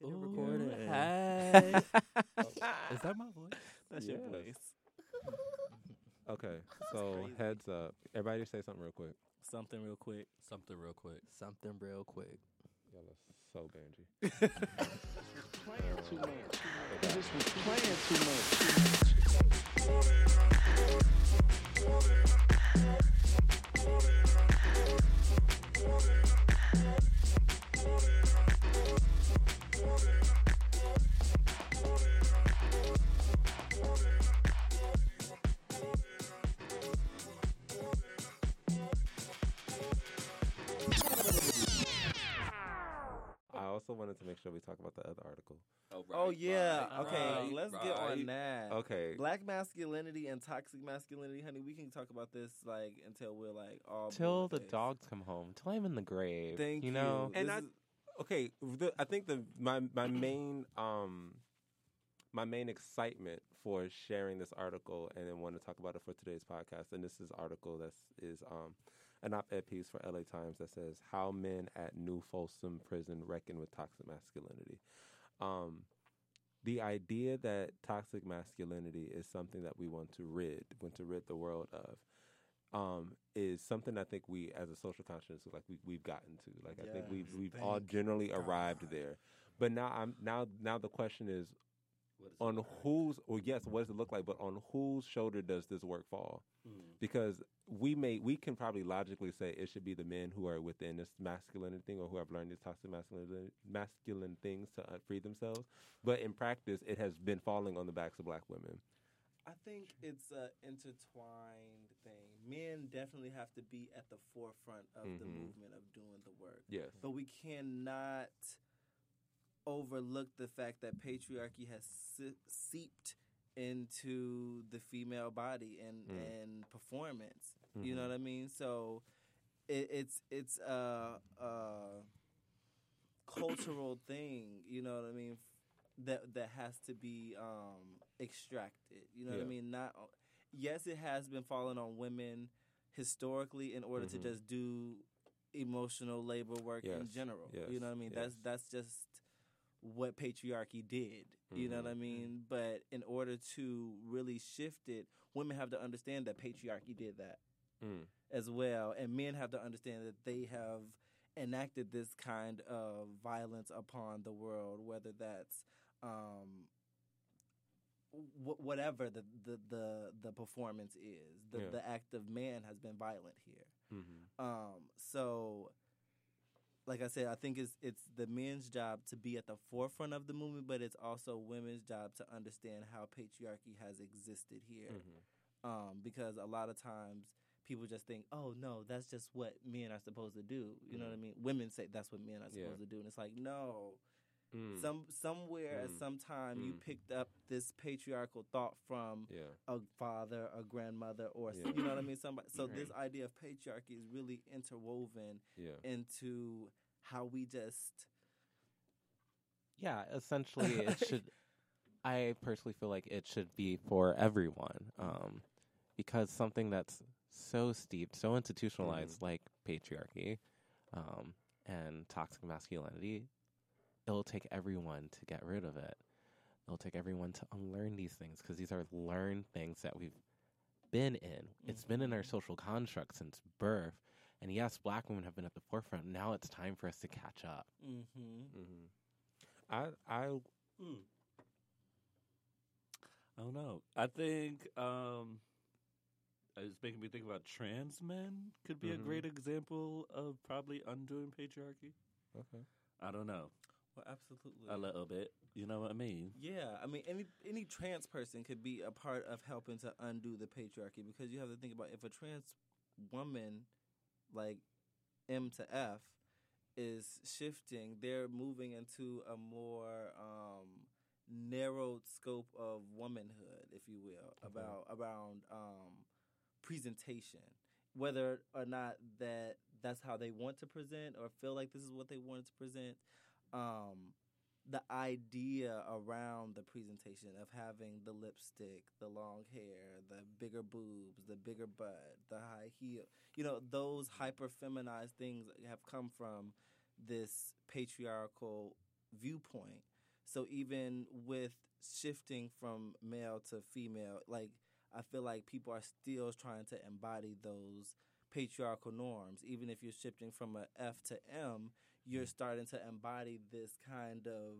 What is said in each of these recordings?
Get it Ooh, recorded. Hey. Is that my voice? That's your Yes. voice. Okay, so crazy. heads up. Everybody say something real quick. Something real quick. Something real quick. Something real quick. Y'all are so bangy. playing too much. He just was playing too much. I talk about the other article. Oh, oh yeah. right, okay, right, let's get on right. that. Okay. Black masculinity and toxic masculinity, honey. We can talk about this like until we're like all blue Till the face. dogs come home. Till I'm in the grave. Thank you. you know. And This I- is- okay the, i think the my my main um my main excitement for sharing this article and then want to talk about it for today's podcast and this is article that is um an op-ed piece for la times that says how men at new folsom prison reckon with toxic masculinity um the idea that toxic masculinity is something that we want to rid want to rid the world of um, is something I think we, as a social conscience, like we we've gotten to. Like I think we've we've all generally arrived there. But now I'm now now the question is on whose or yes, what does it look like? But on whose shoulder does this work fall? Mm. Because we may we can probably logically say it should be the men who are within this masculine thing or who have learned these toxic masculine masculine things to free themselves. But in practice, it has been falling on the backs of black women. I think it's an intertwined thing. Men definitely have to be at the forefront of the Mhm. movement of doing the work. Yes. But we cannot overlook the fact that patriarchy has se- seeped into the female body and, Mm. and performance. You know Mhm. what I mean? So it, it's it's a, a cultural thing. You know what I mean? That that has to be um, extracted. You know what I mean? Not yes, it has been falling on women historically in order Mhm. to just do emotional labor work in Yes, general. You know what I mean? That's that's just what patriarchy did. You know what I Mhm. mean? But in order to really shift it, women have to understand that patriarchy did that Mm. as well, and men have to understand that they have enacted this kind of violence upon the world, whether that's um, wh- whatever the, the the the performance is. The Yeah. the act of man has been violent here. hmm Um, so, like I said, I think it's it's the men's job to be at the forefront of the movement, but it's also women's job to understand how patriarchy has existed here. hmm Um, because a lot of times people just think, oh no, that's just what men are supposed to do. You know what I mean? Women say that's what men are Yeah. supposed to do, and it's like no. Mm. Some somewhere at Mm. some time you Mm. picked up this patriarchal thought from yeah. a father, a grandmother, or s- Yeah. you know what I mean. Somebody. So this idea of patriarchy is really interwoven Yeah. into how we just. Yeah, essentially, it should. I personally feel like it should be for everyone, um, because something that's so steeped, so institutionalized, like patriarchy um, and toxic masculinity, it'll take everyone to get rid of it. It'll take everyone to unlearn these things because these are learned things that we've been in. It's been in our social construct since birth. And yes, black women have been at the forefront. Now it's time for us to catch up. Mm-hmm. hmm I I Hmm. I don't know. I think um, it's making me think about trans men could be a great example of probably undoing patriarchy. okay. I don't know. Well, absolutely. A little bit. You know what I mean? Yeah, I mean, any any trans person could be a part of helping to undo the patriarchy because you have to think about if a trans woman, like M to F, is shifting, they're moving into a more um, narrowed scope of womanhood, if you will, about around um, presentation. Whether or not that that's how they want to present or feel like this is what they wanted to present, um, the idea around the presentation of having the lipstick, the long hair, the bigger boobs, the bigger butt, the high heel, you know, those hyper feminized things have come from this patriarchal viewpoint. So even with shifting from male to female, like I feel like people are still trying to embody those patriarchal norms. Even if you're shifting from a F to M, you're starting to embody this kind of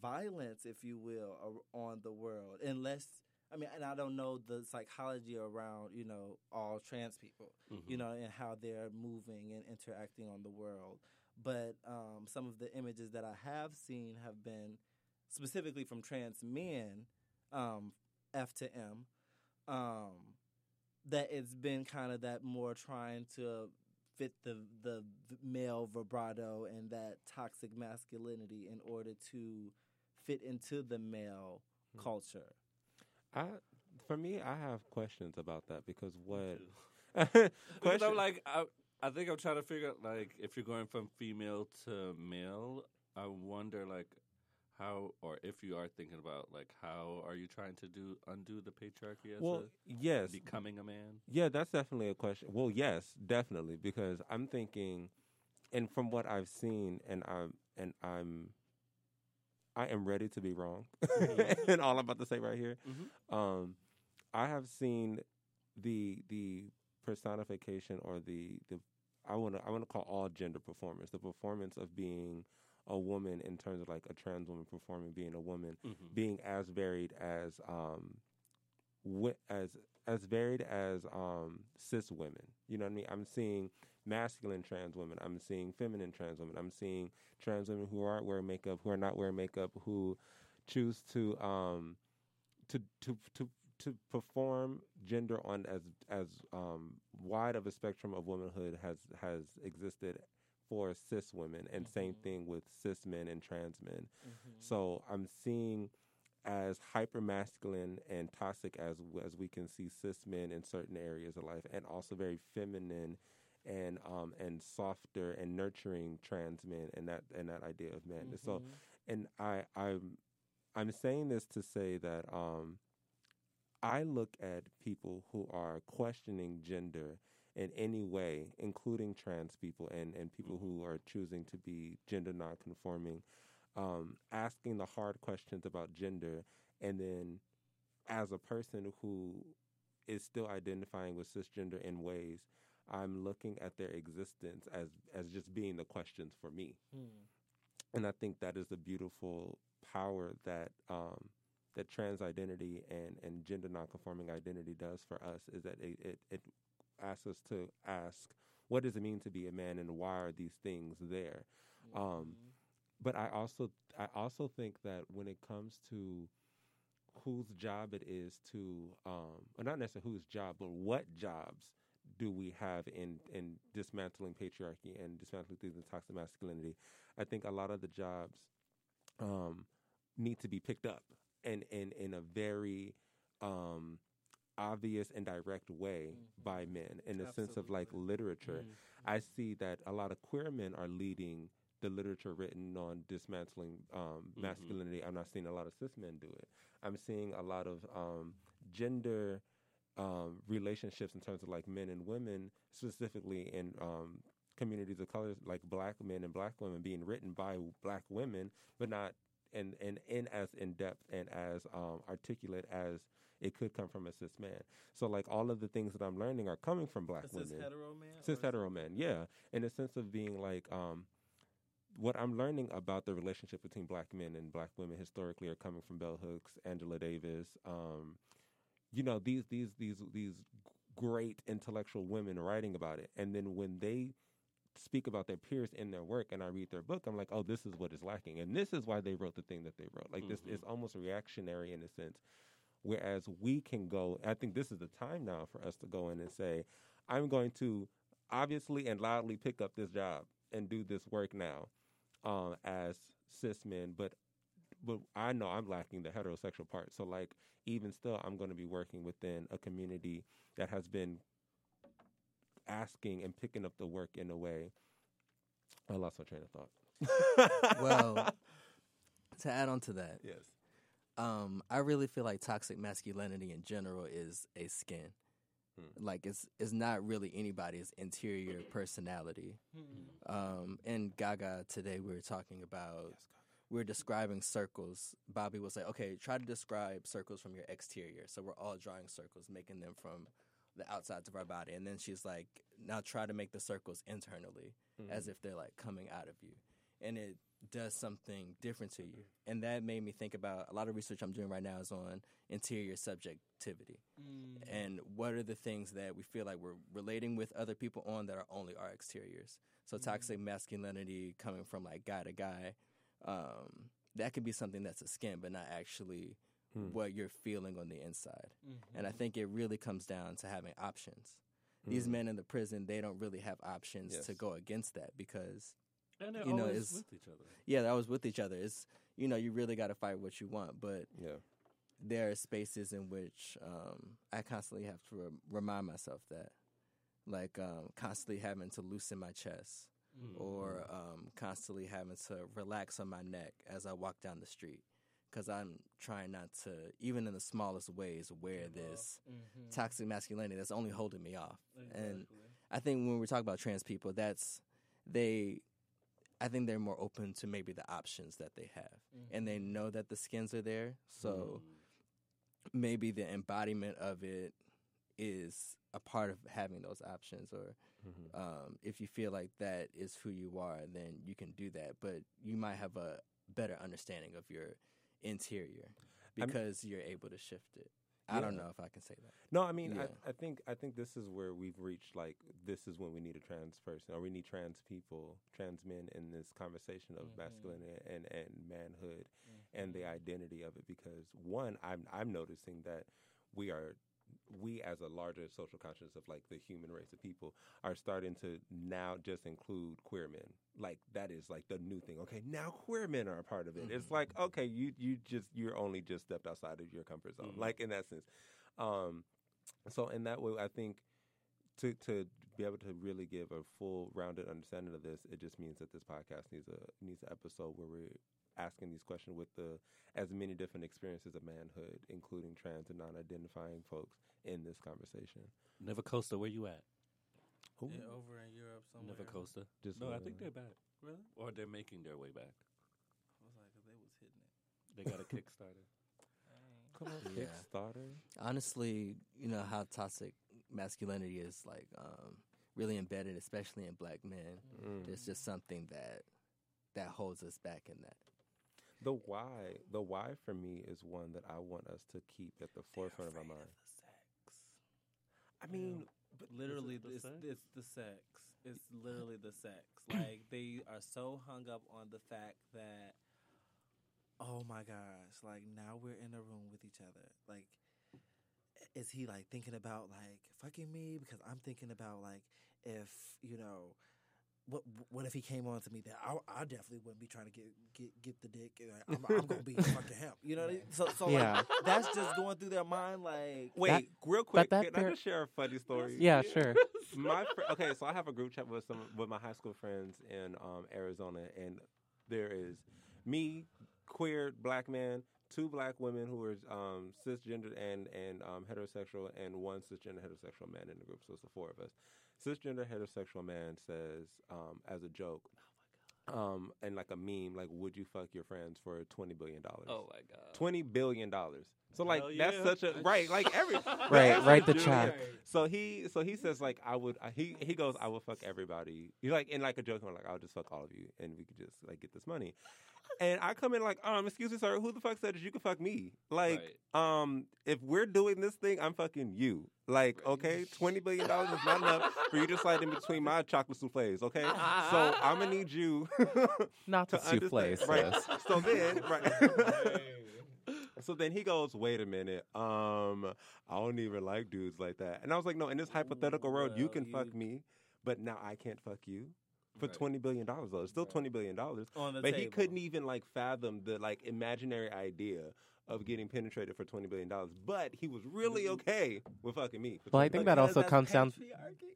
violence, if you will, on the world. Unless, I mean, and I don't know the psychology around, you know, all trans people, you know, and how they're moving and interacting on the world. But um, some of the images that I have seen have been specifically from trans men, um, F to M, um, that it's been kind of that more trying to fit the the male vibrato and that toxic masculinity in order to fit into the male hmm. culture. I, for me, I have questions about that because what Because? I'm like, I, I think I'm trying to figure out, like, if you're going from female to male, I wonder, like, how, or if you are thinking about, like, how are you trying to do undo the patriarchy as well, a, yes, becoming a man? Yeah, that's definitely a question. Well, yes, definitely, because I'm thinking, and from what I've seen, and I'm and I'm, I am ready to be wrong, and all I'm about to say right here. Mhm. Um, I have seen the the personification or the the I want to I want to call all gender performance the performance of being a woman in terms of like a trans woman performing being a woman Mhm. being as varied as um wi- as as varied as um cis women. You know what I mean? I'm seeing masculine trans women. I'm seeing feminine trans women. I'm seeing trans women who aren't wearing makeup, who are not wearing makeup, who choose to um to to to to perform gender on as as um wide of a spectrum of womanhood has has existed for cis women and same thing with cis men and trans men. So I'm seeing as hyper masculine and toxic as as we can see cis men in certain areas of life, and also very feminine and um and softer and nurturing trans men and that and that idea of men. So, and I I'm I'm saying this to say that um I look at people who are questioning gender in any way, including trans people and, and people who are choosing to be gender nonconforming, um, asking the hard questions about gender, and then as a person who is still identifying with cisgender in ways, I'm looking at their existence as as just being the questions for me, and I think that is the beautiful power that um, that trans identity and, and gender nonconforming identity does for us is that it, it, it asks us to ask what does it mean to be a man and why are these things there? Um, but I also I also think that when it comes to whose job it is to um, or not necessarily whose job but what jobs do we have in in dismantling patriarchy and dismantling in toxic masculinity I think a lot of the jobs um, need to be picked up and in in a very um, obvious and direct way by men in the sense of like literature. I see that a lot of queer men are leading the literature written on dismantling um, masculinity. I'm not seeing a lot of cis men do it. I'm seeing a lot of um, gender um, relationships in terms of like men and women, specifically in um, communities of color, like black men and black women, being written by black women, but not and and in as in depth and as um, articulate as it could come from a cis man. So like all of the things that I'm learning are coming from black women hetero man. cis hetero men, yeah, in a sense of being like um, what I'm learning about the relationship between black men and black women historically are coming from Bell Hooks, Angela Davis, um, you know these these these these great intellectual women writing about it, and then when they speak about their peers in their work and I read their book, I'm like, oh, this is what is lacking. And this is why they wrote the thing that they wrote. Like, this is almost reactionary in a sense. Whereas we can go, I think this is the time now for us to go in and say, I'm going to obviously and loudly pick up this job and do this work now um, as cis men, but but I know I'm lacking the heterosexual part. So like even still, I'm going to be working within a community that has been asking and picking up the work in a way. I lost my train of thought. Well, to add on to that, yes. Um, I really feel like toxic masculinity in general is a skin. Like it's it's not really anybody's interior personality. Um, and Gaga today we were talking about we were describing circles, Bobby was like, "Okay, try to describe circles from your exterior." So we're all drawing circles, making them from the outsides of our body, and then she's like, "Now try to make the circles internally, as if they're like coming out of you," and it does something different to you. And that made me think about a lot of research I'm doing right now is on interior subjectivity mm. and what are the things that we feel like we're relating with other people on that are only our exteriors. So mm. toxic masculinity coming from like guy to guy, um, that could be something that's a skin, but not actually hmm. what you're feeling on the inside. And I mm-hmm. think it really comes down to having options. These hmm. men in the prison, they don't really have options to go against that because And they're You know, always it's- with each other. yeah, that was with each other. It's you know, you really got to fight what you want, but Yeah. there are spaces in which um, I constantly have to re- remind myself that, like um, constantly having to loosen my chest, or um, constantly having to relax on my neck as I walk down the street, because I'm trying not to, even in the smallest ways, wear this toxic masculinity that's only holding me off. And I think when we talk about trans people, that's they. I think they're more open to maybe the options that they have, mm-hmm. and they know that the skins are there. So mm-hmm. maybe the embodiment of it is a part of having those options or mm-hmm. um, if you feel like that is who you are then you can do that. But you might have a better understanding of your interior I'm- because you're able to shift it i don't know if i can say that No, I mean, Yeah. I, I think I think this is where we've reached. Like, this is when we need a trans person, or we need trans people, trans men in this conversation of mm-hmm. masculinity and, and manhood, and the mm-hmm. identity of it. Because one, I'm I'm noticing that we are. We, as a larger social conscience of like the human race of people, are starting to now just include queer men. Like that is like the new thing. Okay, now queer men are a part of it. It's like okay, you you just you're only just stepped outside of your comfort zone. Like in that sense, um, so in that way, I think to to be able to really give a full rounded understanding of this, it just means that this podcast needs a needs an episode where we're asking these questions with the as many different experiences of manhood, including trans and non-identifying folks in this conversation. Never Costa, where you at? Yeah, over in Europe somewhere. Never Costa. Just no, I think they're back, Really? or they're making their way back. I was like, 'cause they was hitting it. They got a Kickstarter. Come on, Yeah. Kickstarter. honestly you know how toxic masculinity is like um, really embedded especially in black men Mm. there's just something that that holds us back in that The why, the why for me is one that I want us to keep at the forefront of our mind. I mean, But literally, the it's, sex? it's the sex. It's literally the sex. Like they are so hung up on the fact that, oh my gosh, like now we're in a room with each other. Like, is he like thinking about like fucking me? Because I'm thinking about like if you know. What what if he came on to me that I, I definitely wouldn't be trying to get get get the dick. I'm, I'm gonna be fucking him. You know what I mean? So so Yeah. like that's just going through their mind. Like wait, That- real quick, that can I just share a funny story? Yeah, sure. my fr- okay, so I have a group chat with some with my high school friends in um, Arizona, and there is me, queer black man, two black women who are um, cisgender and and um, heterosexual, and one cisgender heterosexual man in the group. So it's the four of us. Cisgender heterosexual man says um, as a joke. Um, and like a meme, like, would you fuck your friends for twenty billion dollars? Oh my god. Twenty billion dollars. So like Hell that's yeah. such a right, like every Right, right the Dude, check. So he so he says like I would I, he he goes I would fuck everybody. He like in like a joke like I'll just fuck all of you and we could just like get this money. And I come in like um excuse me sir who the fuck said that you could fuck me? Like um if we're doing this thing I'm fucking you. Like okay 20 billion dollars is not enough for you to slide in between my chocolate souffles. Okay so I'm gonna need you Not to understand- souffle, right. sis. So then, right. so then he goes, "Wait a minute. Um, I don't even like dudes like that." And I was like, "No, in this hypothetical world, you Well, can fuck me, but now I can't fuck you." For Right. twenty billion dollars, though, it's still twenty billion dollars. But table. he couldn't even like fathom the like imaginary idea of getting penetrated for twenty billion dollars. But he was really okay with fucking me. for Well, I think billion. that also Because comes that's down.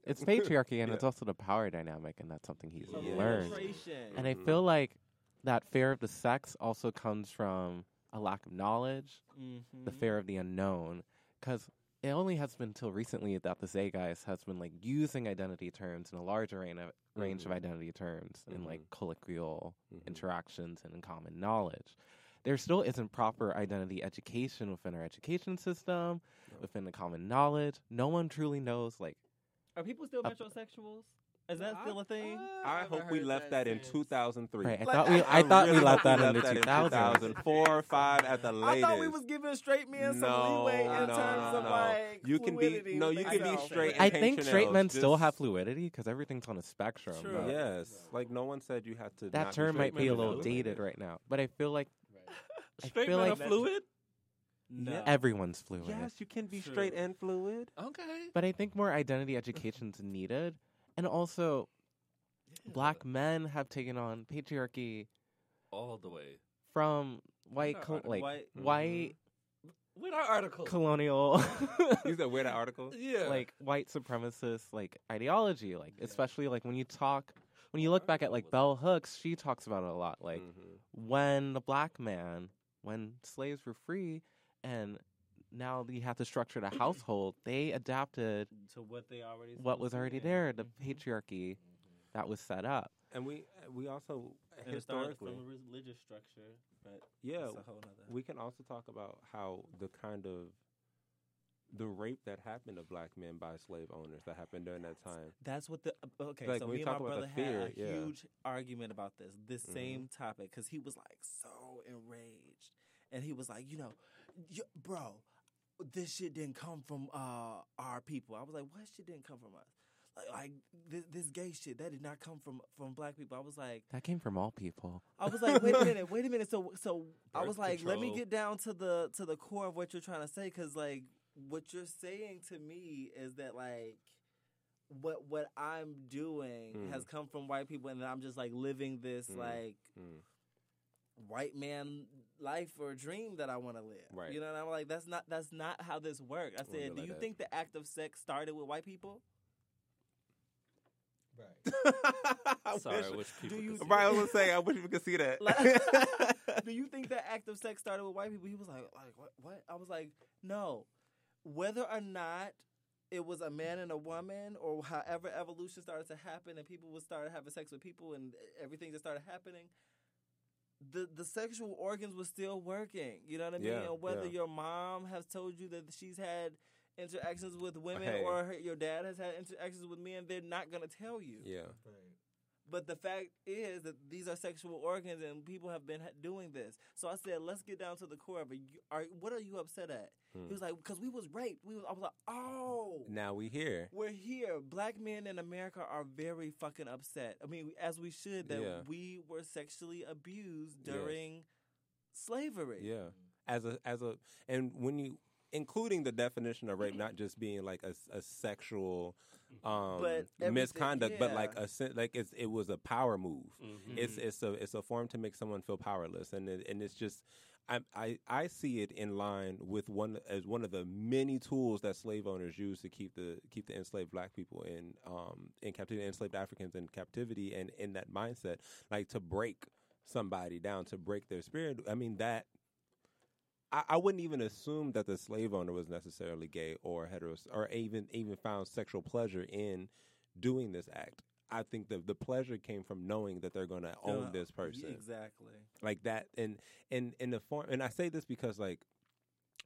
It's patriarchy, and Yeah. it's also the power dynamic, and that's something he's Yeah. learned. Penetration. And I Mhm. feel like that fear of the sex also comes from a lack of knowledge, the Mhm. fear of the unknown. Because it only has been till recently that the Zeitgeist has been like using identity terms in a larger range of, range of identity terms in like colloquial Mhm. interactions and in common knowledge. There still isn't proper identity education within our education system, No. within the common knowledge. No one truly knows like Are people still Up- metrosexuals? Is that still a thing? I hope we left that in 2003. right, I Like, thought we I- I, thought we really left hope that in the left 2000s. 2004 or 5 at the latest. I latest. thought we was giving straight men some No, leeway in no, terms no, of like You can be- fluidity no, you can be themselves. straight I think straight Chanel's men still have fluidity because everything's on a spectrum. True. but Yes, like no one said you had to. That not term be might be a little dated right now, but I feel like I Straight feel men like are fluid. No. Everyone's fluid. Yes, you can be True. straight and fluid. Okay. But I think more identity education's needed. And also, black men have taken on patriarchy All the way. from white, col- like White- white With our article. colonial, You said where the article? yeah. like white supremacist like ideology. Like especially like when you talk, when you look back at like Bell Hooks, she talks about it a lot. Like Mhm. when the black man, when slaves were free, and now you have to structure the household, they adapted to what they already what was already there, the Mhm. patriarchy that was set up. and we we also And it historically, from a religious structure, but yeah, that's a whole nother. we can also talk about how the kind of the rape that happened to black men by slave owners that happened during that time. That's what the uh, okay. Like, so when me we and my about brother the fear, had a yeah. huge argument about this, this Mhm. same topic, because he was like so enraged, and he was like, you know, y- bro, this shit didn't come from uh, our people. I was like, what shit didn't come from us? Like, like this, this gay shit that did not come from from black people. I was like, That came from all people. I was like, wait a minute, wait a minute. So, so I Birth was like, let me get down to the to the core of what you're trying to say, because like what you're saying to me is that like what what I'm doing Mm. has come from white people, and I'm just like living this Mm. like Mm. white man life or dream that I want to live. Right. You know, and I'm like, that's not that's not how this works. I said, do you that. think the act of sex started with white people? Right. Sorry, wish- which people. you- could see Right, I that. was gonna say, I wish we could see that. Like, do you think that act of sex started with white people? He was like, like what? What? I was like, no. Whether or not it was a man and a woman, or however evolution started to happen, and people would start having sex with people, and everything just started happening. The the sexual organs were still working. You know what I mean? Yeah, and whether yeah. your mom has told you that she's had interactions with women, Hey. or her, your dad has had interactions with men, they're not gonna tell you. yeah. But the fact is that these are sexual organs, and people have been doing this. So I said, let's get down to the core of it. You, are, what are you upset at? Hmm. He was like, because we was raped. We was. I was like, oh, Now we here. we're here. Black men in America are very fucking upset. I mean, as we should that Yeah. we were sexually abused Yes. during slavery. Yeah. As a as a and when you including the definition of rape not just being like a, a sexual um But everything- misconduct but like a sen- like it's it was a power move. Mhm. It's it's a it's a form to make someone feel powerless and it, and it's just I, I I see it in line with one as one of the many tools that slave owners use to keep the keep the enslaved black people in um in captivity, enslaved Africans in captivity, and in that mindset, like to break somebody down, to break their spirit. I mean that. I, I wouldn't even assume that the slave owner was necessarily gay or heteros or even even found sexual pleasure in doing this act. I think the the pleasure came from knowing that they're going to own Uh, this person Exactly. like that and and in the form and i say this because like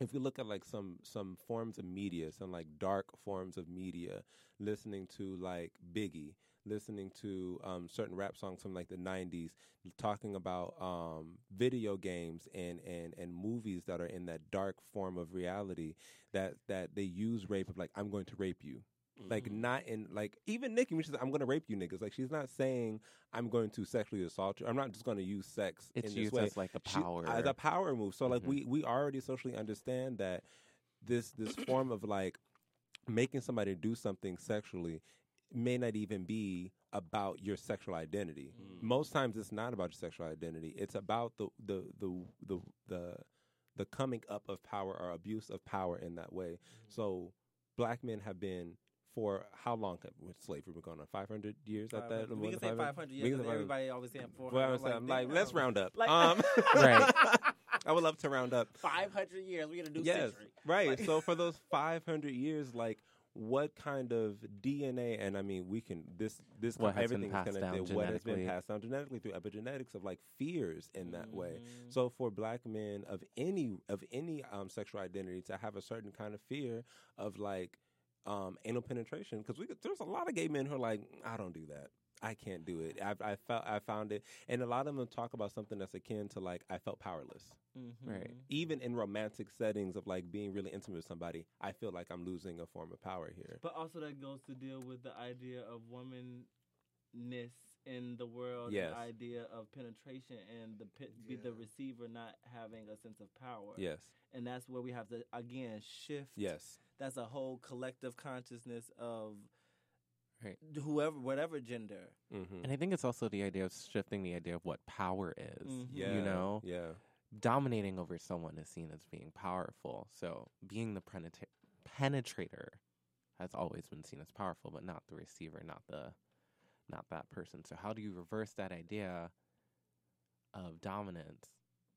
if we look at like some some forms of media some like dark forms of media listening to like biggie listening to um, certain rap songs from like the 90s talking about um, video games and, and and movies that are in that dark form of reality that that they use rape of like i'm going to rape you like Mhm. not in like even Nicki when she says I'm gonna rape you niggas like she's not saying I'm going to sexually assault you I'm not just gonna use sex It's in this used way as like a She- power. as a power move so like Mhm. we we already socially understand that this this form of like making somebody do something sexually may not even be about your sexual identity Mm. most times it's not about your sexual identity it's about the the the the the, the coming up of power or abuse of power in that way so black men have been for how long have with slavery been going on? Five hundred years at that. 500. We can say 500 years. can 'cause say 500. Everybody always saying 400. Well, I'm, saying, like, let's round up. Like- um, Right. I would love to round up. Five hundred years. We got a new yes, century. right. so for those 500 years, like, what kind of DNA? And I mean, we can this this What everything is down what has been passed down genetically through epigenetics of like fears in that way. Mhm. So for black men of any of any um, sexual identity to have a certain kind of fear of like um, anal penetration, because we could- there's a lot of gay men who are like, I don't do that. I can't do it. I, I felt I found it, and a lot of them talk about something that's akin to like I felt powerless. Mhm. Right. Even in romantic settings of like being really intimate with somebody, I feel like I'm losing a form of power here. But also that goes to deal with the idea of womanness in the world, Yes. the idea of penetration and the pe- be the receiver not having a sense of power. Yes, And that's where we have to again shift. yes, That's a whole collective consciousness of Right. whoever whatever gender. mm-hmm. And I think it's also the idea of shifting the idea of what power is. Mhm. yeah, You know, yeah, dominating over someone is seen as being powerful. So being the penetra- penetrator has always been seen as powerful, but not the receiver, not the not that person. So how do you reverse that idea of dominance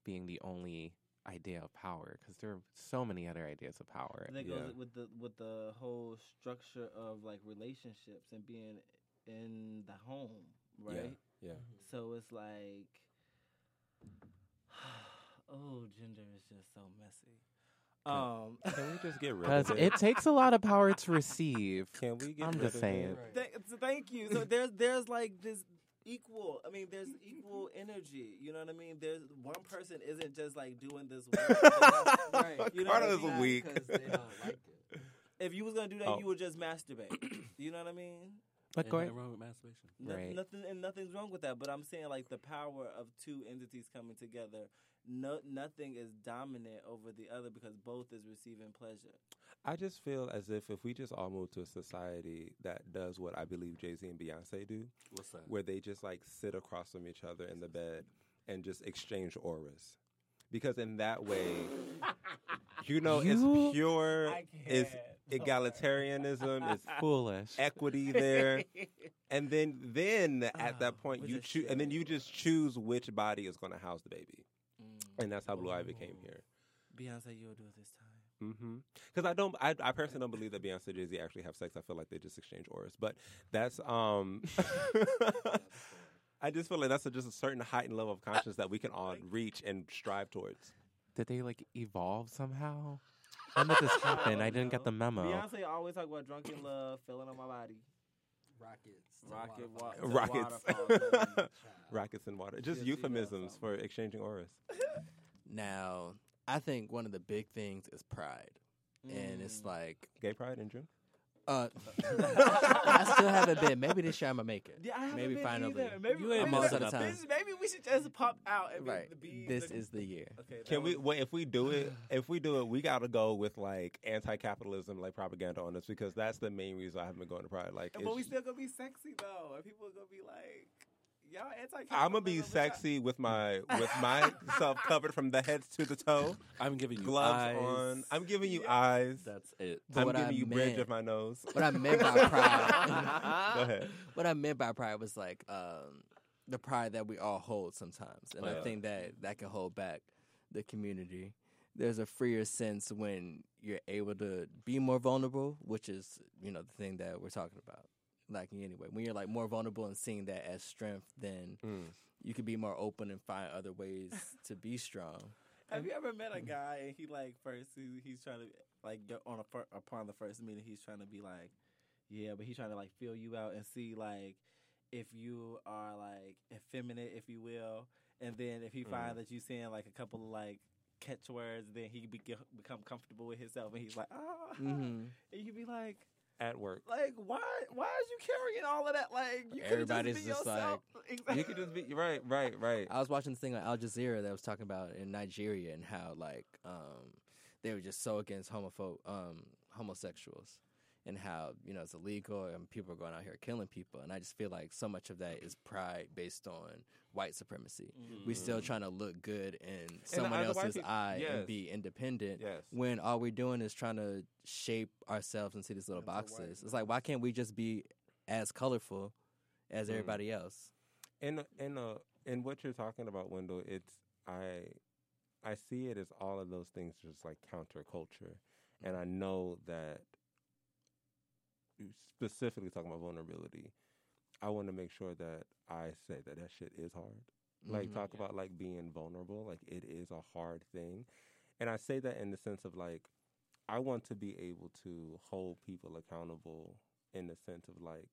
being the only idea of power? Because there are so many other ideas of power. And that Yeah. goes with the with the whole structure of like relationships and being in the home, right? yeah. So it's like, oh, gender is just so messy. Um, Can we just get rid Because of it takes a lot of power to receive. Can we get I'm rid just saying. it? th- so thank you. So there's there's like this equal. I mean, there's equal energy. You know what I mean? There's one person isn't just like doing this. Work. Right. You know what I Carter's mean? weak. Because they don't like if you was gonna do that, Oh. you would just masturbate. you know what I mean? But Ain't going, nothing wrong with masturbation. No- Right. Nothing and nothing's wrong with that. But I'm saying like the power of two entities coming together. No, nothing is dominant over the other because both is receiving pleasure. I just feel as if if we just all move to a society that does what I believe Jay Z and Beyonce do, What's that? where they just like sit across from each other in the bed and just exchange auras. Because in that way, you know, You- it's pure, I it's can't. egalitarianism, it's foolish. equity there, and then then at Ah, that point you choose, and then you just choose which body is going to house the baby, Mm. and that's how Blue Ivy came here. Beyonce, you'll do it this time. Mm-hmm. Because I don't, I, I personally don't believe that Beyonce and Jay Z actually have sex. I feel like they just exchange auras. But that's, um, I just feel like that's a, just a certain heightened level of consciousness that we can all reach and strive towards. Did they like evolve somehow? When did this happen? I didn't get the memo. Beyonce always talk about Drunk in Love, feeling on my body. Rockets. to Rocket waterfall. wa- Rockets. Rockets and water, just Just euphemisms for exchanging auras. Now, I think one of the big things is pride, and it's Mm. like, Gay pride in June. uh, I still haven't been. Maybe this year I'm gonna make it. Yeah, I haven't Maybe been finally. either. Maybe You ain't I'm maybe, almost missing out of nothing. time. Maybe we should just pop out and Right. be This the- is the year. Okay, that Can we? was- Wait, if we do it, if we do it, we got to go with like anti-capitalism, like propaganda on this, because that's the main reason I haven't been going to Pride. Like, But we still gonna be sexy though, and people are gonna be like, "Y'all anti." I'm gonna be sexy with my with myself covered from the head to the toe, I'm giving you gloves eyes. on. I'm giving you Yeah. eyes. That's it. But I'm what giving I you bridge of my nose. What I meant by pride. Go ahead. what I meant by pride was like um, the pride that we all hold sometimes, and Yeah. I think that that can hold back the community. There's a freer sense when you're able to be more vulnerable, which is you know the thing that we're talking about. Lacking anyway, when you're like more vulnerable and seeing that as strength, then Mm. you can be more open and find other ways to be strong. Have you ever met a guy and he like first he, he's trying to like go on a fir- upon the first meeting he's trying to be like, yeah, but he's trying to like feel you out and see like if you are like effeminate, if you will, and then if he Mm. finds that you saying like a couple of like catch words, then he be- become comfortable with himself and he's like, ah, hmm and you be like. At work. Like why? Why is you carrying all of that? Like you could Everybody's just be just yourself. Exactly. You could just be right, right, right. I was watching this thing on Al Jazeera that was talking about in Nigeria and how like um, they were just so against homophobe um, homosexuals and how you know it's illegal and people are going out here killing people and I just feel like so much of that is pride based on white supremacy. we're still trying to look good in someone eyes else's people. eye Yes. and be independent Yes. when all we're doing is trying to shape ourselves into these little Into white boxes. It's like why can't we just be as colorful as Mm. everybody else? And and uh and what you're talking about, Wendell, it's I I see it as all of those things just like counterculture, and I know that specifically talking about vulnerability, I want to make sure that I say that that shit is hard. Like Mhm. talk about like being vulnerable, like it is a hard thing, and I say that in the sense of like I want to be able to hold people accountable in the sense of like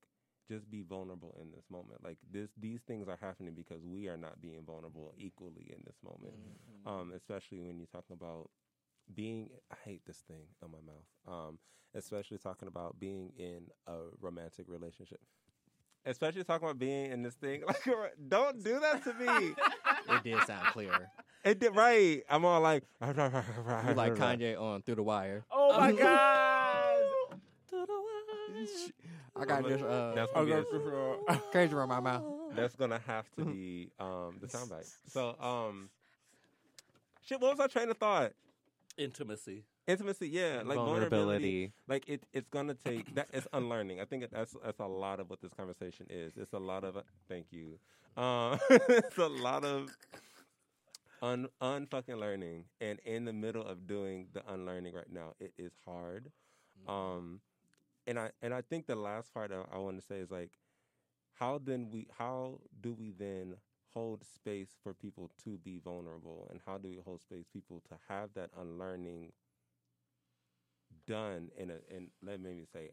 just be vulnerable in this moment. Like this, these things are happening because we are not being vulnerable equally in this moment. Um, especially when you're talking about being. I hate this thing on my mouth. Um, especially talking about being in a romantic relationship. Especially talking about being in this thing. Like, don't do that to me. It did sound clear. it did right. I'm all like, You like Kanye on Through the Wire. Oh my god. I got this uh, That's I gonna got a- this, uh, crazy around my mouth. That's gonna have to be um, the soundbite. So, um, shit. What was our train of thought? Intimacy. Intimacy, yeah, like vulnerability. vulnerability. Like it, it's gonna take that. It's unlearning. I think that's that's a lot of what this conversation is. It's a lot of. Thank you. Um, it's a lot of un unfucking learning, and in the middle of doing the unlearning right now, it is hard. Um, and I and I think the last part I, I want to say is like, how then we how do we then hold space for people to be vulnerable, and how do we hold space people to have that unlearning done in a in let me say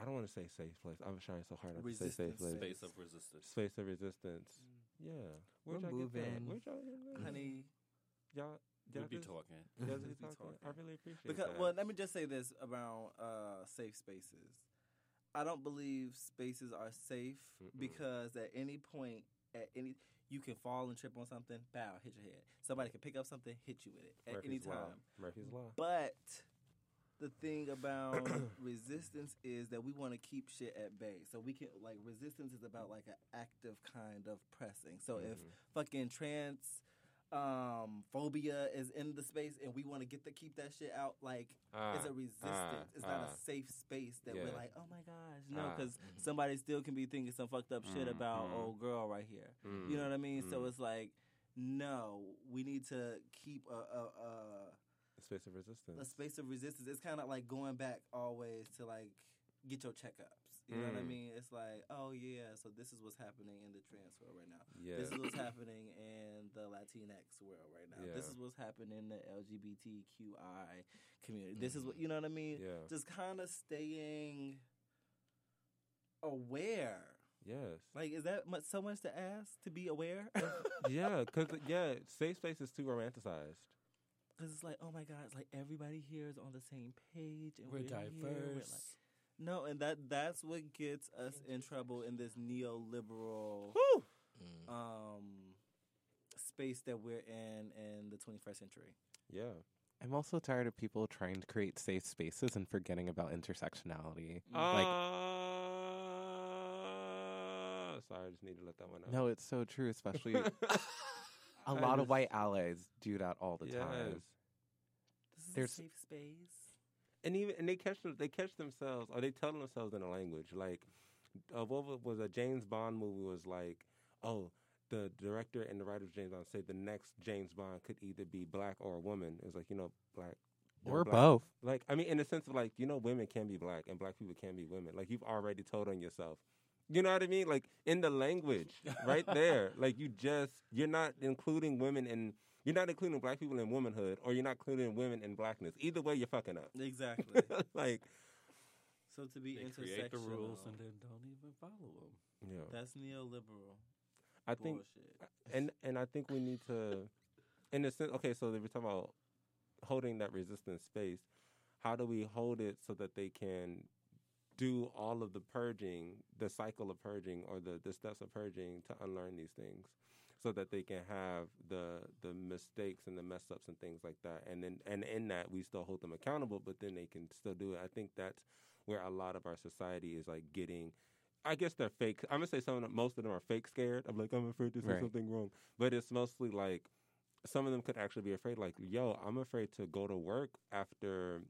I don't want to say safe place. I'm trying so hard not to say safe place. Space of resistance. Space of resistance. Yeah. We're y'all get that? moving. Where'd y'all get that? honey. Y'all, We'll y'all be talking. y'all Just just be talking? I really appreciate Because that. well, let me just say this about uh, safe spaces. I don't believe spaces are safe Mm-mm. because at any point, at any you can fall and trip on something, bow, hit your head. Somebody can pick up something, hit you with it at Murphy's any Law. time. Murphy's Law. But the thing about resistance is that we want to keep shit at bay. So we can like resistance is about like an active kind of pressing. So if Mhm. fucking trans um phobia is in the space and we want to get to keep that shit out like it's Ah, a resistance ah, it's not a safe space that Yeah. we're like oh my gosh no because somebody still can be thinking some fucked up shit Mm, about mm. old girl right here Mm, you know what i mean so it's like no we need to keep a, a, a Space of resistance. a space of resistance. It's kind of like going back always to like get your checkups. You know what I Mm. mean? It's like, oh yeah, so this is what's happening in the trans world right now. yeah. This is what's happening in the Latinx world right now. Yeah. This is what's happening in the LGBTQI community. This is what you know what I mean? yeah. Just kind of staying aware. Yes. Like, is that much, so much to ask to be aware? yeah, because yeah, safe space is too romanticized. Because it's like, oh my god, it's like everybody here is on the same page and We're we're, here, we're diverse. like, No, and that that's what gets us in trouble in this neoliberal Mm. um space that we're in in the 21st century. Yeah. I'm also tired of people trying to create safe spaces and forgetting about intersectionality. Uh, Like- sorry, I just need to let that one out. No, it's so true, especially a lot of white allies do that all the yes. time. This is There's- a safe space. And even and they catch them, they catch themselves or they tell themselves in a language like uh, what was a James Bond movie was like oh the director and the writer of James Bond say the next James Bond could either be black or a woman it was like you know black Or black. both. like I mean in the sense of like you know women can be black and black people can be women like you've already told on yourself you know what I mean like in the language right there like you just you're not including women in you're not including black people in womanhood or you're not including women in blackness either way you're fucking up Exactly. like so to be They intersectional, create the rules and then don't even follow them. yeah that's neoliberal. I think and and I think we need to in a sense okay so we're talking about holding that resistance space how do we hold it so that they can do all of the purging the cycle of purging or the, the steps of purging to unlearn these things so that they can have the the mistakes and the mess ups and things like that and then and in that we still hold them accountable but then they can still do it i think that's where a lot of our society is like getting I guess they're fake. I'm gonna say some of them, most of them are fake scared. I'm like, I'm afraid to say Right. something wrong. But it's mostly like some of them could actually be afraid. Like, yo, I'm afraid to go to work after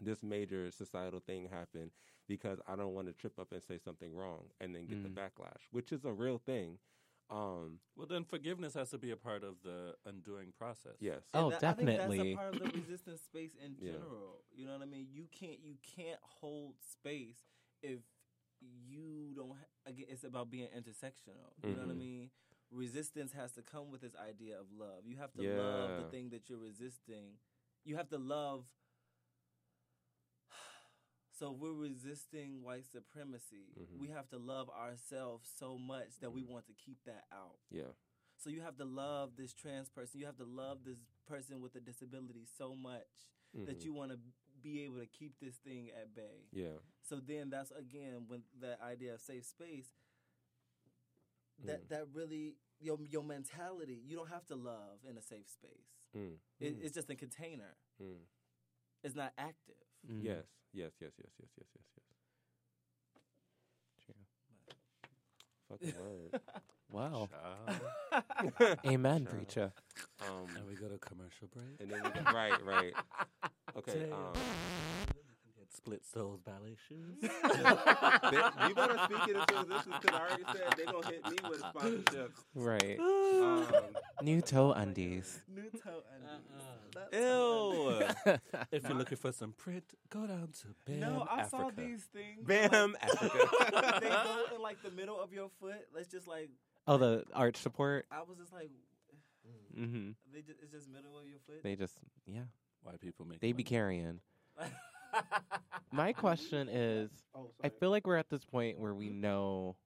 this major societal thing happened because I don't want to trip up and say something wrong and then get the Mm. backlash, which is a real thing. Um, Well, then forgiveness has to be a part of the undoing process. yes. Oh, And that- I think definitely. that's a part of the resistance space in Yeah. general. You know what I mean? You can't you can't hold space if you don't. Ha- again, it's about being intersectional. You know what I Mhm. mean? Resistance has to come with this idea of love. You have to love the thing that you're resisting. You have to love. So we're resisting white supremacy. Mhm. We have to love ourselves so much that we want to keep that out. Yeah. So you have to love this trans person. You have to love this person with a disability so much that Mhm. you want to be able to keep this thing at bay. Yeah. So then that's again when that idea of safe space. That Mm. that really your your mentality. You don't have to love in a safe space. Mm. It, Mm. It's just a container. It's not active. Mm. Yes, yes, yes, yes, yes, yes, yes, yes. Cheer. Fucking word. wow. Amen, preacher. Um, and we go to commercial break. And then we go, right, right. Okay. Um, split soles ballet shoes. they, you better speak it into soon this because I already said they're gonna hit me with sponsorship. Right. Um, new toe undies. New toe undies. Uh-uh. Ew. if you're looking for some print, go down to Bam, No, I Africa. saw these things. Bam, like, Africa. they go in like the middle of your foot. Let's just like Oh, the arch support. I was just like, Mm-hmm. they just, it's just middle of your foot. They just, yeah, White people make they be carrying. My question is, Oh, I sorry. feel like we're at this point where we know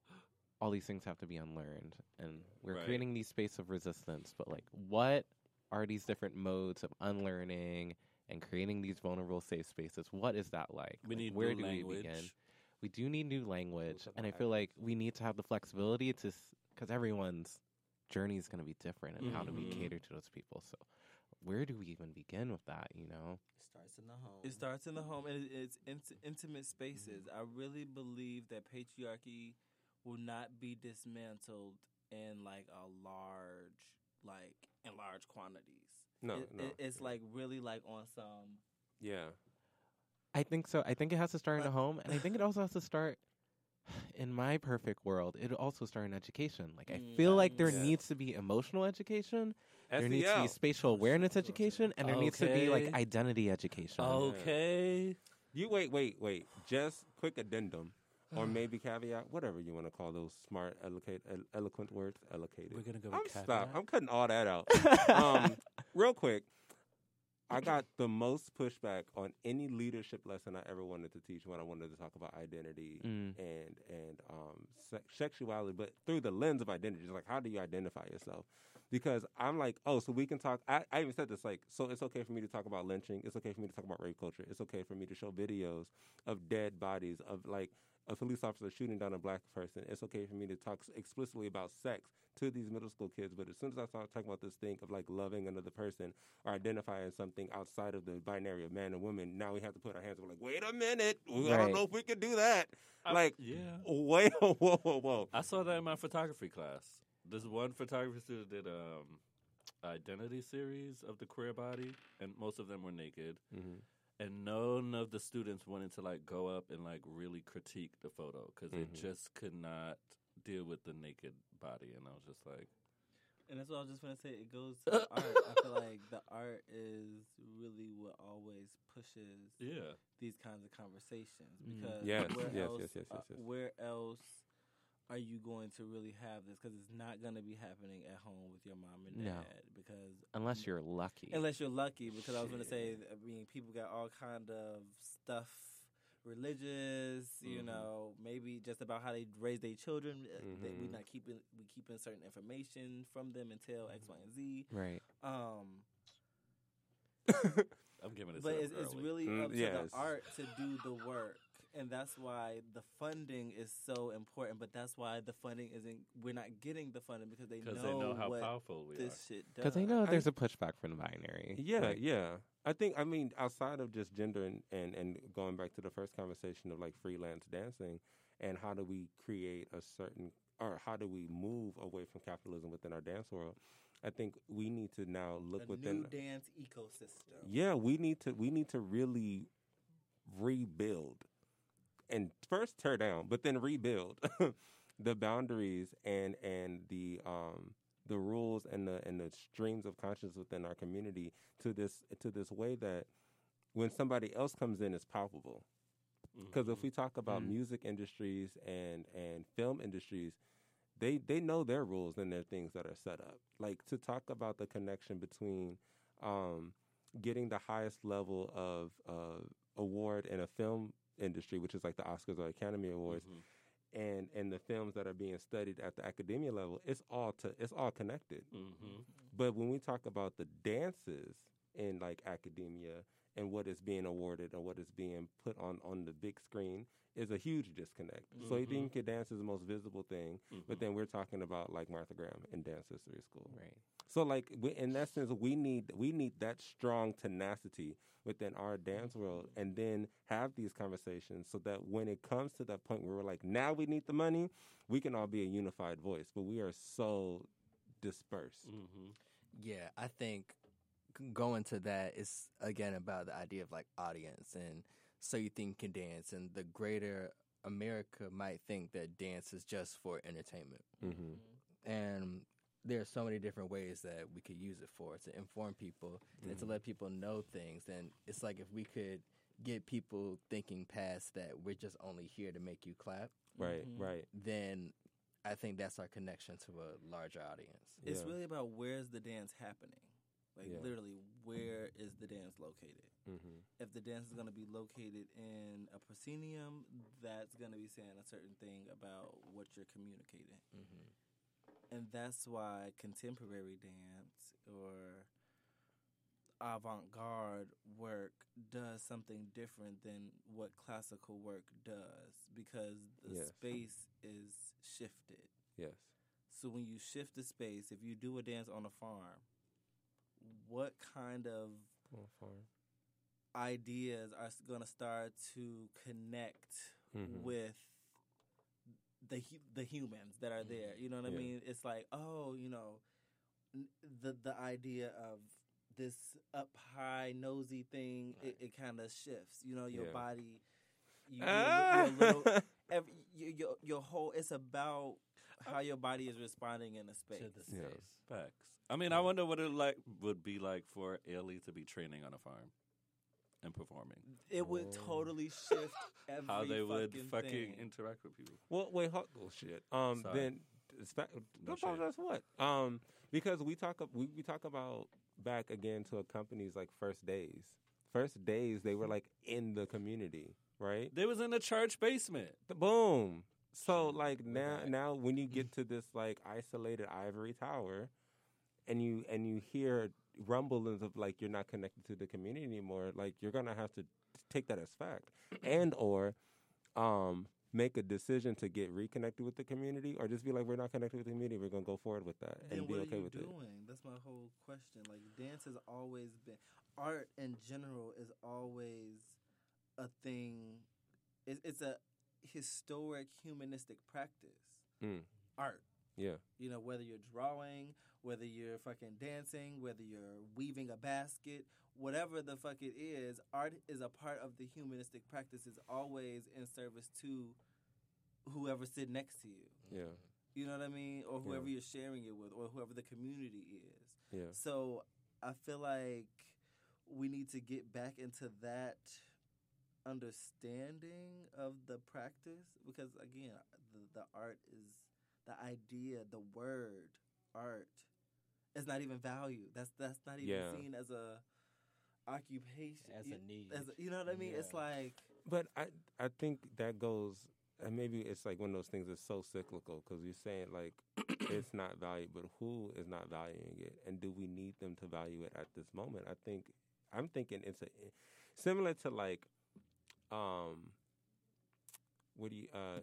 all these things have to be unlearned, and we're Right. creating these space of resistance. But like, what are these different modes of unlearning and creating these vulnerable safe spaces? What is that like? We Like, need where new do language. we begin? We do need new language, talk and I feel like we need to have the flexibility to, because everyone's journey is going to be mm-hmm. different, and how do we cater to those people? So, where do we even begin with that? You know? It starts in the home. It starts in the home, and it- it's int- intimate spaces. Mm-hmm. I really believe that patriarchy will not be dismantled in like a large, like in large quantities. No, It- no. it- it's like really like on some. yeah. I think so. I think it has to start in the home, and I think it also has to start. In my perfect world, it also start in education. Like I feel like there Mm. needs to be emotional education, there needs to be spatial awareness education, and there needs to be like identity education. Okay. You wait, wait, wait. Just quick addendum, or maybe caveat, whatever you want to call those smart, eloquent, eloquent words. Elocated. We're gonna go I'm stop. I'm cutting all that out. um, real quick, I got the most pushback on any leadership lesson I ever wanted to teach when I wanted to talk about identity Mm. and and um, sex- sexuality, but through the lens of identity. Just like, how do you identify yourself? Because I'm like, oh, so we can talk. I, I even said this, like, so it's okay for me to talk about lynching. It's okay for me to talk about rape culture. It's okay for me to show videos of dead bodies, of like a police officer shooting down a black person. It's okay for me to talk explicitly about sex to these middle school kids. But as soon as I start talking about this thing of like loving another person or identifying something outside of the binary of man and woman, now we have to put our hands up like, wait a minute, I don't know if we can do that. I- like, yeah. wait, whoa, whoa, whoa, whoa. I saw that in my photography class. This one photography student did um identity series of the queer body, and most of them were naked. Mhm. And none of the students wanted to like go up and like really critique the photo because they Mhm. just could not deal with the naked body. And I was just like, And that's what I was just gonna say. It goes to the art. I feel like the art is really what always pushes yeah, these kinds of conversations Mm. because Yes, where yes, else, yes, yes, yes, uh, yes. where else are you going to really have this? Because it's not going to be happening at home with your mom and No. dad. Because Unless you're lucky. unless you're lucky, because I was going to say, I mean, people got all kind of stuff. Religious, you Mhm. know, maybe just about how they raise their children. uh, That we not keeping we keeping certain information from them until X, Y, and Z. right. Um, I'm giving it. but up it's, it's really Mm, up to the art to do the work and that's why the funding is so important but that's why the funding isn't we're not getting the funding because they, know, they know how what powerful we this are. shit does Because they know I- there's a pushback from the binary. Yeah, Like, yeah. I think I mean outside of just gender and, and and going back to the first conversation of like freelance dancing and how do we create a certain or how do we move away from capitalism within our dance world? I think we need to now look a within new dance ecosystem Yeah, we need to we need to really rebuild and first tear down, but then rebuild the boundaries and and the um the rules and the and the streams of consciousness within our community to this to this way that when somebody else comes in, it's palpable. Because if we talk about Mm. music industries and and film industries, they they know their rules and their things that are set up. Like to talk about the connection between um, getting the highest level of uh, award in a film industry, which is like the Oscars or Academy Awards, Mhm. and and the films that are being studied at the academia level, it's all to it's all connected. Mhm. But when we talk about the dances in like academia and what is being awarded or what is being put on on the big screen is a huge disconnect. So you Mhm. think your dance is the most visible thing, but Mhm. then we're talking about like Martha Graham in Dance History School. Right. So like we, in that sense, we need we need that strong tenacity within our dance world, and then have these conversations so that when it comes to that point where we're like, now we need the money, we can all be a unified voice. But we are so dispersed. Mhm. Yeah, I think going to that is again about the idea of like audience and so you think can dance and the greater America might think that dance is just for entertainment. hmm And there are so many different ways that we could use it for to inform people and to let people know things. And it's like if we could get people thinking past that we're just only here to make you clap, Right, Mhm. right. then I think that's our connection to a larger audience. It's Yeah. really about where's the dance happening. Like Yeah. literally, where is the dance located? hmm If the dance is going to be located in a proscenium, that's going to be saying a certain thing about what you're communicating. And that's why contemporary dance or avant garde work does something different than what classical work does because the Yes. space is shifted. Yes. So when you shift the space, if you do a dance on a farm, what kind of ideas are going to start to connect Mhm. with the the humans that are there? You know what Yeah. I mean? It's like, oh, you know, the the idea of this up high nosy thing, it, it kind of shifts. You know, your Yeah. body. You, Ah! you're, you're a little, every, your, your your whole it's about how your body is responding in a space. To the space. Yeah. Facts. I mean, I wonder what it like would be like for Ailey to be training on a farm and performing. It would Oh. totally shift every How they would fucking, fucking thing. interact with people. Well, wait, hold, oh shit. Um, Sorry. then it's fa- No no That's what. Um, because we talk ab- we, we talk about back again to a company's like first days. First days they were like in the community, right? They was in the church basement. The boom. So like now at now when you get to this like isolated ivory tower and you and you hear rumblings of like you're not connected to the community anymore, like you're gonna have to take that as fact. and or um make a decision to get reconnected with the community or just be like we're not connected with the community, we're gonna go forward with that Then and be okay with it. doing? That's my whole question. Like dance has always been art in general is always a thing. It's, it's a historic humanistic practice. Mm. Art. Yeah. You know, whether you're drawing, whether you're fucking dancing, whether you're weaving a basket, whatever the fuck it is, art is a part of the humanistic practice. Is always in service to whoever sit next to you. Yeah. You know what I mean? Or Yeah. whoever you're sharing it with, or whoever the community is. Yeah. So I feel like we need to get back into that understanding of the practice because again, the, the art is the idea, the word art is not even valued. That's that's not even Yeah. seen as a occupation As a need. as a- you know what I mean? It's like But I I think that goes, and maybe it's like one of those things that's so cyclical because you're saying like it's not valued, but who is not valuing it, and do we need them to value it at this moment? I think I'm thinking it's a similar to like, um, what do you uh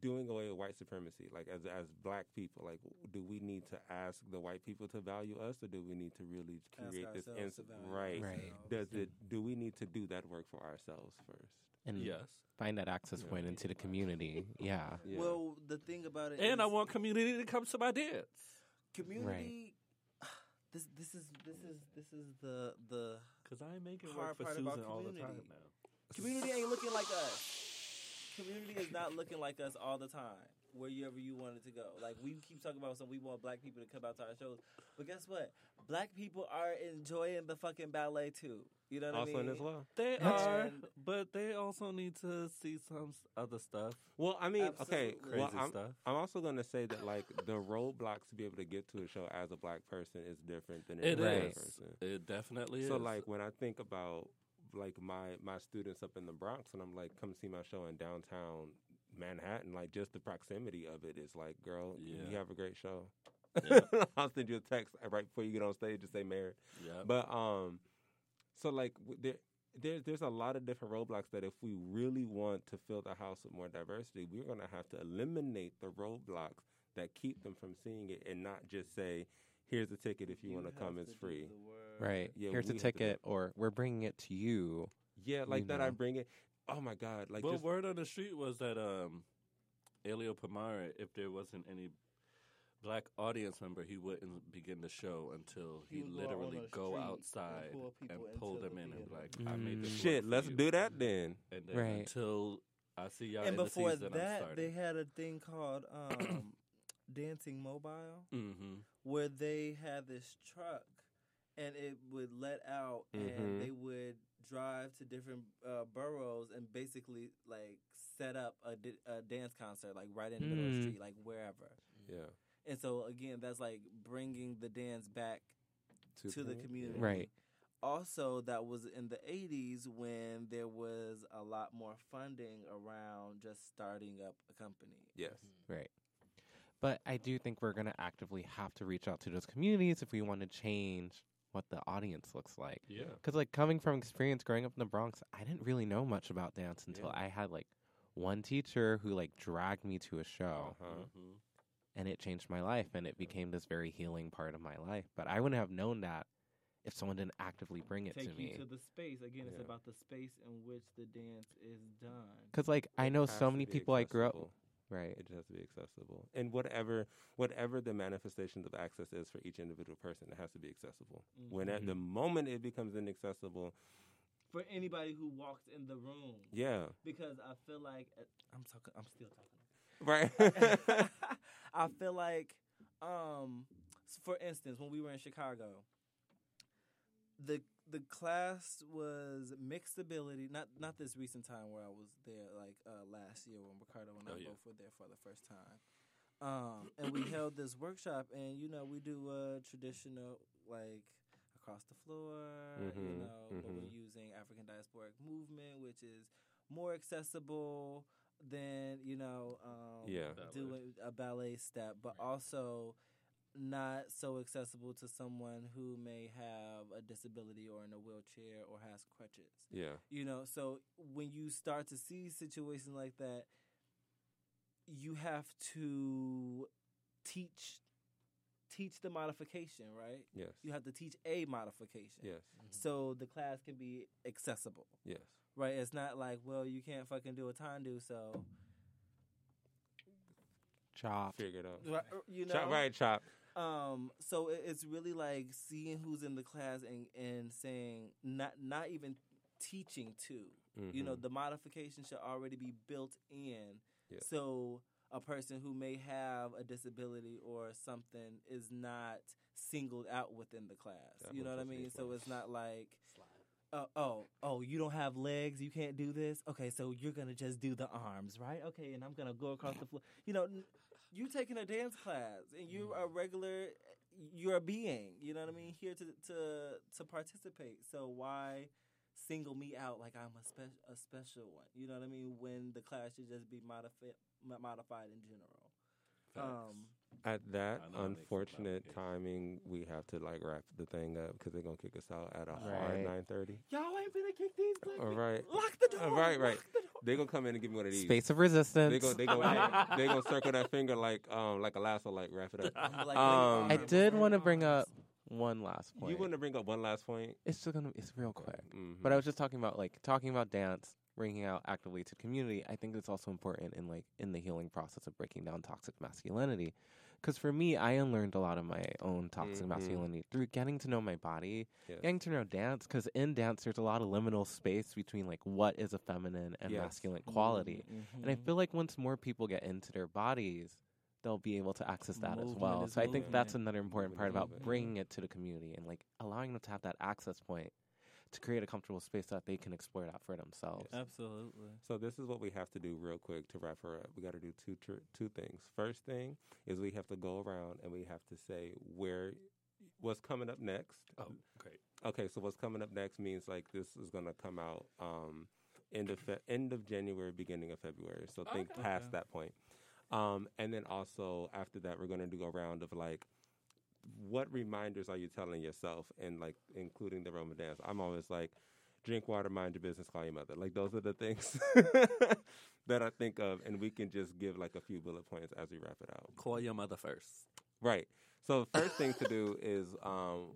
doing away with white supremacy like as as black people like do we need to ask the white people to value us or do we need to really ask create this ins- right Right. ourselves. does it do we need to do that work for ourselves first And Yes. find that access Yeah. point into the community. Yeah. Yeah. Well, the thing about it And I want community to come to my dance. community this this is this is this is the the Because I make it Hard work for Susan all the time community. now. community ain't looking like us community is not looking like us all the time wherever you wanted to go. Like we keep talking about some, we want black people to come out to our shows, but guess what? Black people are enjoying the fucking ballet too. You know what also I mean? as well. They That's- are, And- but they also need to see some other stuff, Well, I mean, okay. Absolutely. Well, crazy I'm, stuff. I'm also going to say that like the roadblocks to be able to get to a show as a black person is different than It as a white is. person. It definitely So is. So like when I think about like my my students up in the Bronx and I'm like come see my show in downtown Manhattan like just the proximity of it is like girl you have a great show. Yeah. I'll send you a text right before you get on stage to say married. yeah. But um so like there there, there's a lot of different roadblocks that if we really want to fill the house with more diversity, we're going to have to eliminate the roadblocks that keep them from seeing it and not just say, here's a ticket if you, want to come, it's free. The word. Right. Yeah, Here's a we to ticket, or we're bringing it to you. Yeah, like You that I bring it. Oh my God. Like well, just, word on the street was that um, Eleo Pomare, if there wasn't any black audience member, he wouldn't begin the show until He he, would go literally go street and outside and pull them the in and be like, theater. "I made this shit, let's you." do that then. And then Right. until I see y'all And in before the season, that, I'm they had a thing called um, Dancing Mobile, mm-hmm. where they had this truck, and it would let out, Mhm. and they would drive to different uh, boroughs and basically like set up a, di- a dance concert, like right in the middle of the Mm. street, like wherever. Yeah. And so again, that's like bringing the dance back to the community. Right. Also, that was in the 80s when there was a lot more funding around just starting up a company. Yes. Right. But I do think we're going to actively have to reach out to those communities if we want to change what the audience looks like. Yeah. Because, like, coming from experience growing up in the Bronx, I didn't really know much about dance until Yeah. I had, like, one teacher who, like, dragged me to a show Uh-huh. Mhm. and it changed my life and it became this very healing part of my life. But I wouldn't have known that if someone didn't actively bring it Take to you me. to the space. Again, it's about the space in which the dance is done. Because, like, I know so many be people I grew up accessible. Right. It just has to be accessible, and whatever whatever the manifestations of access is for each individual person, it has to be accessible. When at the moment it becomes inaccessible, For anybody who walks in the room. yeah, Because I feel like uh, I'm talking I'm still talking. right. I feel like, um, for instance, when we were in Chicago, the the class was mixed ability. Not not this recent time where I was there, like uh, last year when Ricardo and I Oh, yeah. both were there for the first time. Um, and we held this workshop, and you know we do a traditional like across the floor, you Mhm, know, but we're using African diasporic movement, which is more accessible than you know um, Yeah. Ballet. doing a ballet step, but also not so accessible to someone who may have a disability or in a wheelchair or has crutches. yeah, You know, so when you start to see situations like that, you have to teach teach the modification, right? yes, You have to teach a modification. yes, mm-hmm. So the class can be accessible. yes. Right? It's not like, well, you can't fucking do a tendu, so Chop. Figure it out. Right, you know, Chop, right, chop. Um, so it- it's really like seeing who's in the class and and saying not not even teaching to. You know, Mhm. the modification should already be built in. Yeah. So a person who may have a disability or something is not singled out within the class. That you know what I mean? So it's not like uh, oh, oh, you don't have legs, you can't do this. Okay, so you're gonna just do the arms, right? Okay, and I'm gonna go across the floor. You know, you taking a dance class, and you're a regular, you're a being. You know what I mean? Here to to to participate. So why single me out like I'm a special a special one? You know what I mean? When the class should just be modified modified in general. Um, At that I know it makes it unfortunate timing, we have to like wrap the thing up because they're gonna kick us out at a hard Right. nine thirty. y'all ain't gonna kick these black All people. Lock the door. All right, right. Lock the door. They're gonna come in and give me one of these. Space of resistance. They go, they go, they gonna circle that finger like, um, like a lasso, like wrap it up. I'm Um, I did want to bring up one last point. You want to bring up one last point? It's just gonna. It's real quick. Mhm. But I was just talking about like talking about dance, bringing out actively to community. I think it's also important in like in the healing process of breaking down toxic masculinity, because for me, I unlearned a lot of my own toxic Mhm. masculinity through getting to know my body, Yes. getting to know dance. Because in dance, there's a lot of liminal space between like what is a feminine and Yes. masculine quality. Mm-hmm. And I feel like once more people get into their bodies, they'll be able to access that as well. is So I think that's another important Movement part about bringing it to the community and like allowing them to have that access point to create a comfortable space that they can explore that for themselves. Absolutely. So this is what we have to do real quick to wrap her up. We got to do two tr- two things. First thing is we have to go around and we have to say where what's coming up next. Oh, great. Okay, so what's coming up next means like this is going to come out um, end of fe- end of January, beginning of February. So think Okay. past Okay. that point. Um, and then also after that, we're going to do a round of like, what reminders are you telling yourself, and like including the Roman dance. I'm always like, drink water, mind your business, call your mother. Like those are the things that I think of, and we can just give like a few bullet points as we wrap it out. Call your mother first. Right. So the first thing to do is um,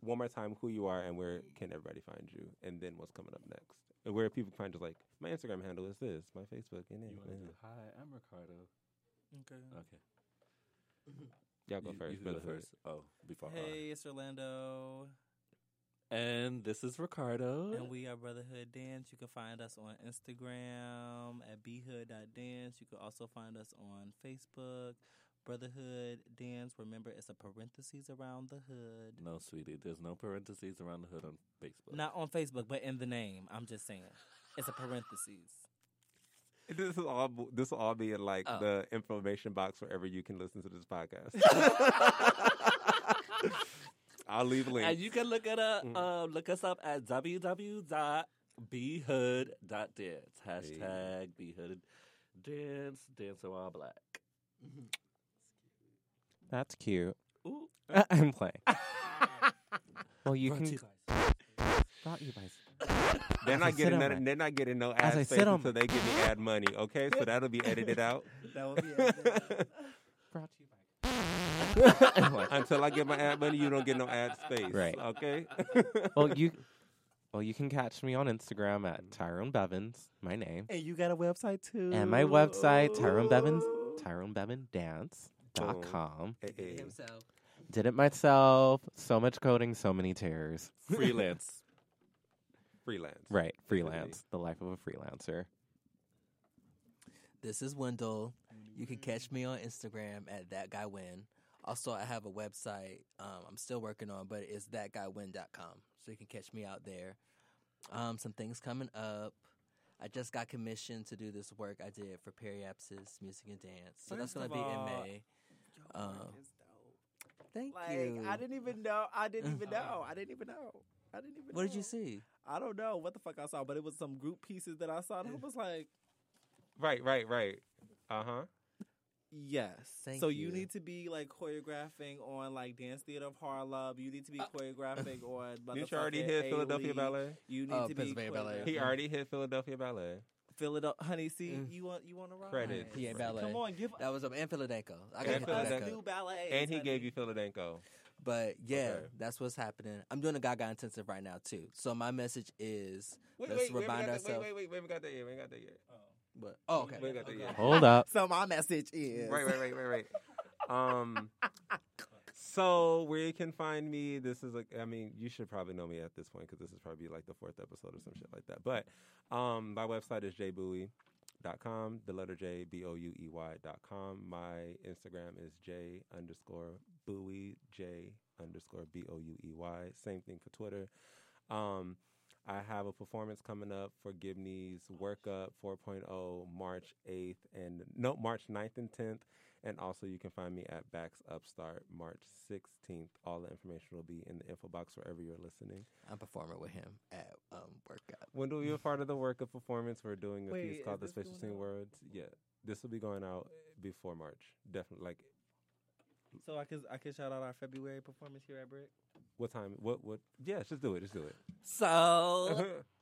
one more time who you are and where can everybody find you, and then what's coming up next, and where people find you. Like my Instagram handle is this, my Facebook, and You want to do hi? I'm Ricardo. Okay. Okay. Y'all go You- first. You go Brotherhood. first. Oh, before I. Hey, it's Orlando. And this is Ricardo. And we are Brotherhood Dance. You can find us on Instagram at bhood.dance. You can also find us on Facebook, Brotherhood Dance. Remember, it's a parentheses around the hood. no, sweetie. There's no parentheses around the hood on Facebook. Not on Facebook, but in the name. I'm just saying. It's a parentheses. This is all. This will all be in like Oh. the information box wherever you can listen to this podcast. I'll leave links. And you can look at uh, Mm. uh, look us up at www.bhood.dance. Hashtag bhood dance, dance a while black. That's cute. Ooh. I'm playing. well, you Brought can. to. Brought you guys. They're not I sit getting on that, my- they're not getting no As ad I space until they give me ad money. Okay, so that'll be edited out That would be Brought to you by. Until I get my ad money. You don't get no ad space. Right. Okay. well, you. Well, you can catch me on Instagram at Tyrone Bevins, my name, And you got a website too. and my website Tyrone Bevins, TyroneBevinDance.com. Hey, hey. himself. Did it myself. So much coding, so many tears. Freelance. Freelance. Right, freelance. The life of a freelancer. This is Wendell. You can catch me on Instagram at that guy win. Also, I have a website um, I'm still working on, but it's thatguywin.com. So you can catch me out there. Um, some things coming up. I just got commissioned to do this work I did for Periapsis Music and Dance. So that's going to be in May. Um, Thank Like you. I didn't even know. I didn't even know. I didn't even know. I didn't even. what did you see? I don't know what the fuck I saw, but it was some group pieces that I saw. And I was like, Right. Right. Right. Uh huh. yes. Thank so you. you. need to be like choreographing on like Dance Theater of Harlem. You need to be choreographing on. Didn't you already hit Philadelphia A-League. Ballet? You need Oh, to be Ballet. He already hit Philadelphia Ballet. Philadelphia. Honey, see, Mm. you want you want to ride. Credit. PA Ballet. Come on, give. That was um, and Philadelphia. I And got hit that Philadelphia. new ballet. And he gave you Philadelphia. But yeah, Okay. that's what's happening. I'm doing a Gaga intensive right now too. So my message is Wait, let's wait, wait, remind wait, ourselves. wait, wait, wait, we got that yet. We ain't got that yet. But oh, okay. We ain't got that yet. Hold up. So my message is Right, right, right, right, right. Um, so where you can find me, this is like, I mean, you should probably know me at this point because this is probably like the fourth episode or some shit like that. But um, my website is jbouey.com, the letter J, B O U E Y.com. My Instagram is J underscore Bouey, J underscore B O U E Y. Same thing for Twitter. Um, I have a performance coming up for Gibney's Workup 4.0 March 8th and no March 9th and 10th. And also you can find me at BAX Upstart March 16th. All the information will be in the info box wherever you're listening. I'm performing with him at um, workout. When do we a part of the workup performance? We're doing a Wait, piece called The this Special going Scene? Words. Yeah. This will be going out before March. Definitely. Like So I can I can shout out our February performance here at Brick. what time? What what yeah, just do it. Just do it. So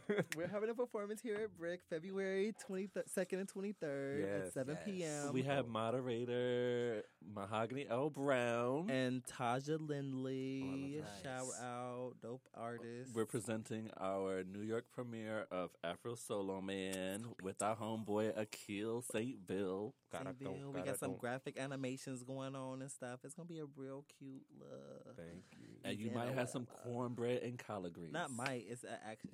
We're having a performance here at Brick February 22nd and 23rd Yes, at 7 yes. p.m. we have moderator Mahogany L. Browne. and Taja Lindley. Oh, that's Shout out, dope artist. We're presenting our New York premiere of Afro Solo Man with our homeboy Akil St. Bill. St. Bill. We gotta some graphic animations going on and stuff. It's gonna be a real cute look. Thank you. And you Event might have some cornbread and collard greens. Not might. It's a act.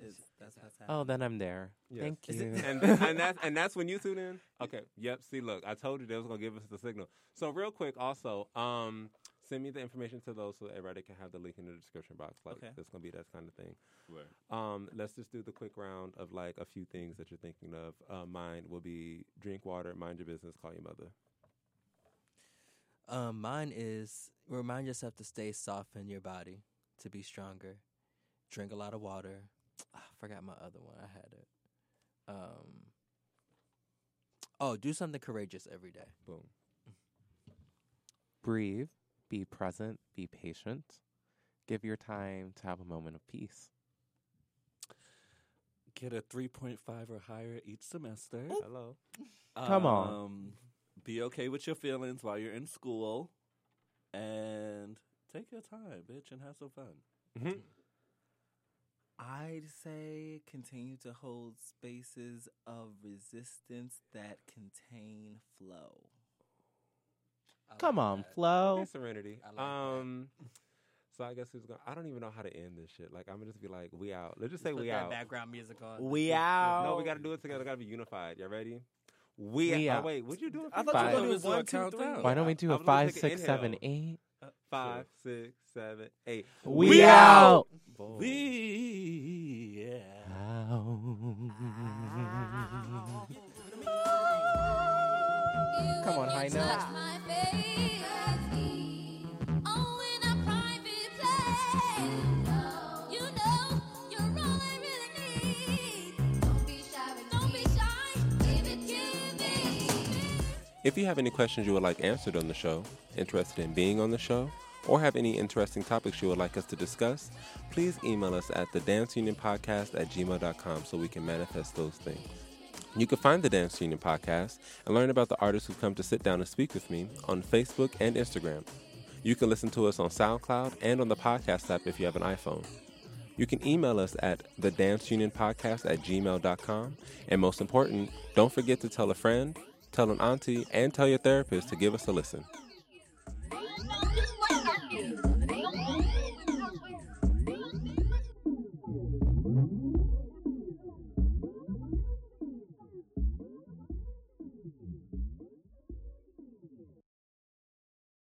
It's, that's what's happening. Oh, then I'm there. Yes. Thank Is you. it- and and that's and that's when you tune in. Okay. Yep. See, look, I told you they was gonna give us the signal. So real quick, also, um, send me the information to those so that everybody can have the link in the description box. Like, Okay. it's gonna be that kind of thing. Right. Um, let's just do the quick round of like a few things that you're thinking of. Uh, mine will be drink water, mind your business, call your mother. Um, mine is remind yourself to stay soft in your body, to be stronger. Drink a lot of water. I forgot my other one. I had it. Um. Oh, do something courageous every day. Boom. Breathe, be present, be patient. Give your time to have a moment of peace. Get a 3.5 or higher each semester. Hello. Come on. Um, Be okay with your feelings while you're in school. And take your time, bitch, and have some fun. Mhm. I'd say continue to hold spaces of resistance that contain flow. Come on, Okay, Flo. Serenity. I like that. um. So I guess who's going? to I don't even know how to end this shit. Like I'm gonna just be like, we out. Let's just say Put we that out. background music on. We out. No, we got to do it together. We Got to be unified. Y'all ready? We, We out. out. Oh, wait, what'd you doing? I thought Five. you were going to do do a one, two, countdown. three. Why don't we do a was gonna five, take an seven, eight? Five, six, seven, eight. We out. Boom. We yeah. Come on, high note. If you have any questions you would like answered on the show, interested in being on the show, or have any interesting topics you would like us to discuss, please email us at the Dance Union Podcast at gmail.com so we can manifest those things. You can find the Dance Union Podcast and learn about the artists who come to sit down and speak with me on Facebook and Instagram. You can listen to us on SoundCloud and on the podcast app if you have an iPhone. You can email us at the Dance Union Podcast at gmail.com. And most important, don't forget to tell a friend, tell an auntie and tell your therapist to give us a listen.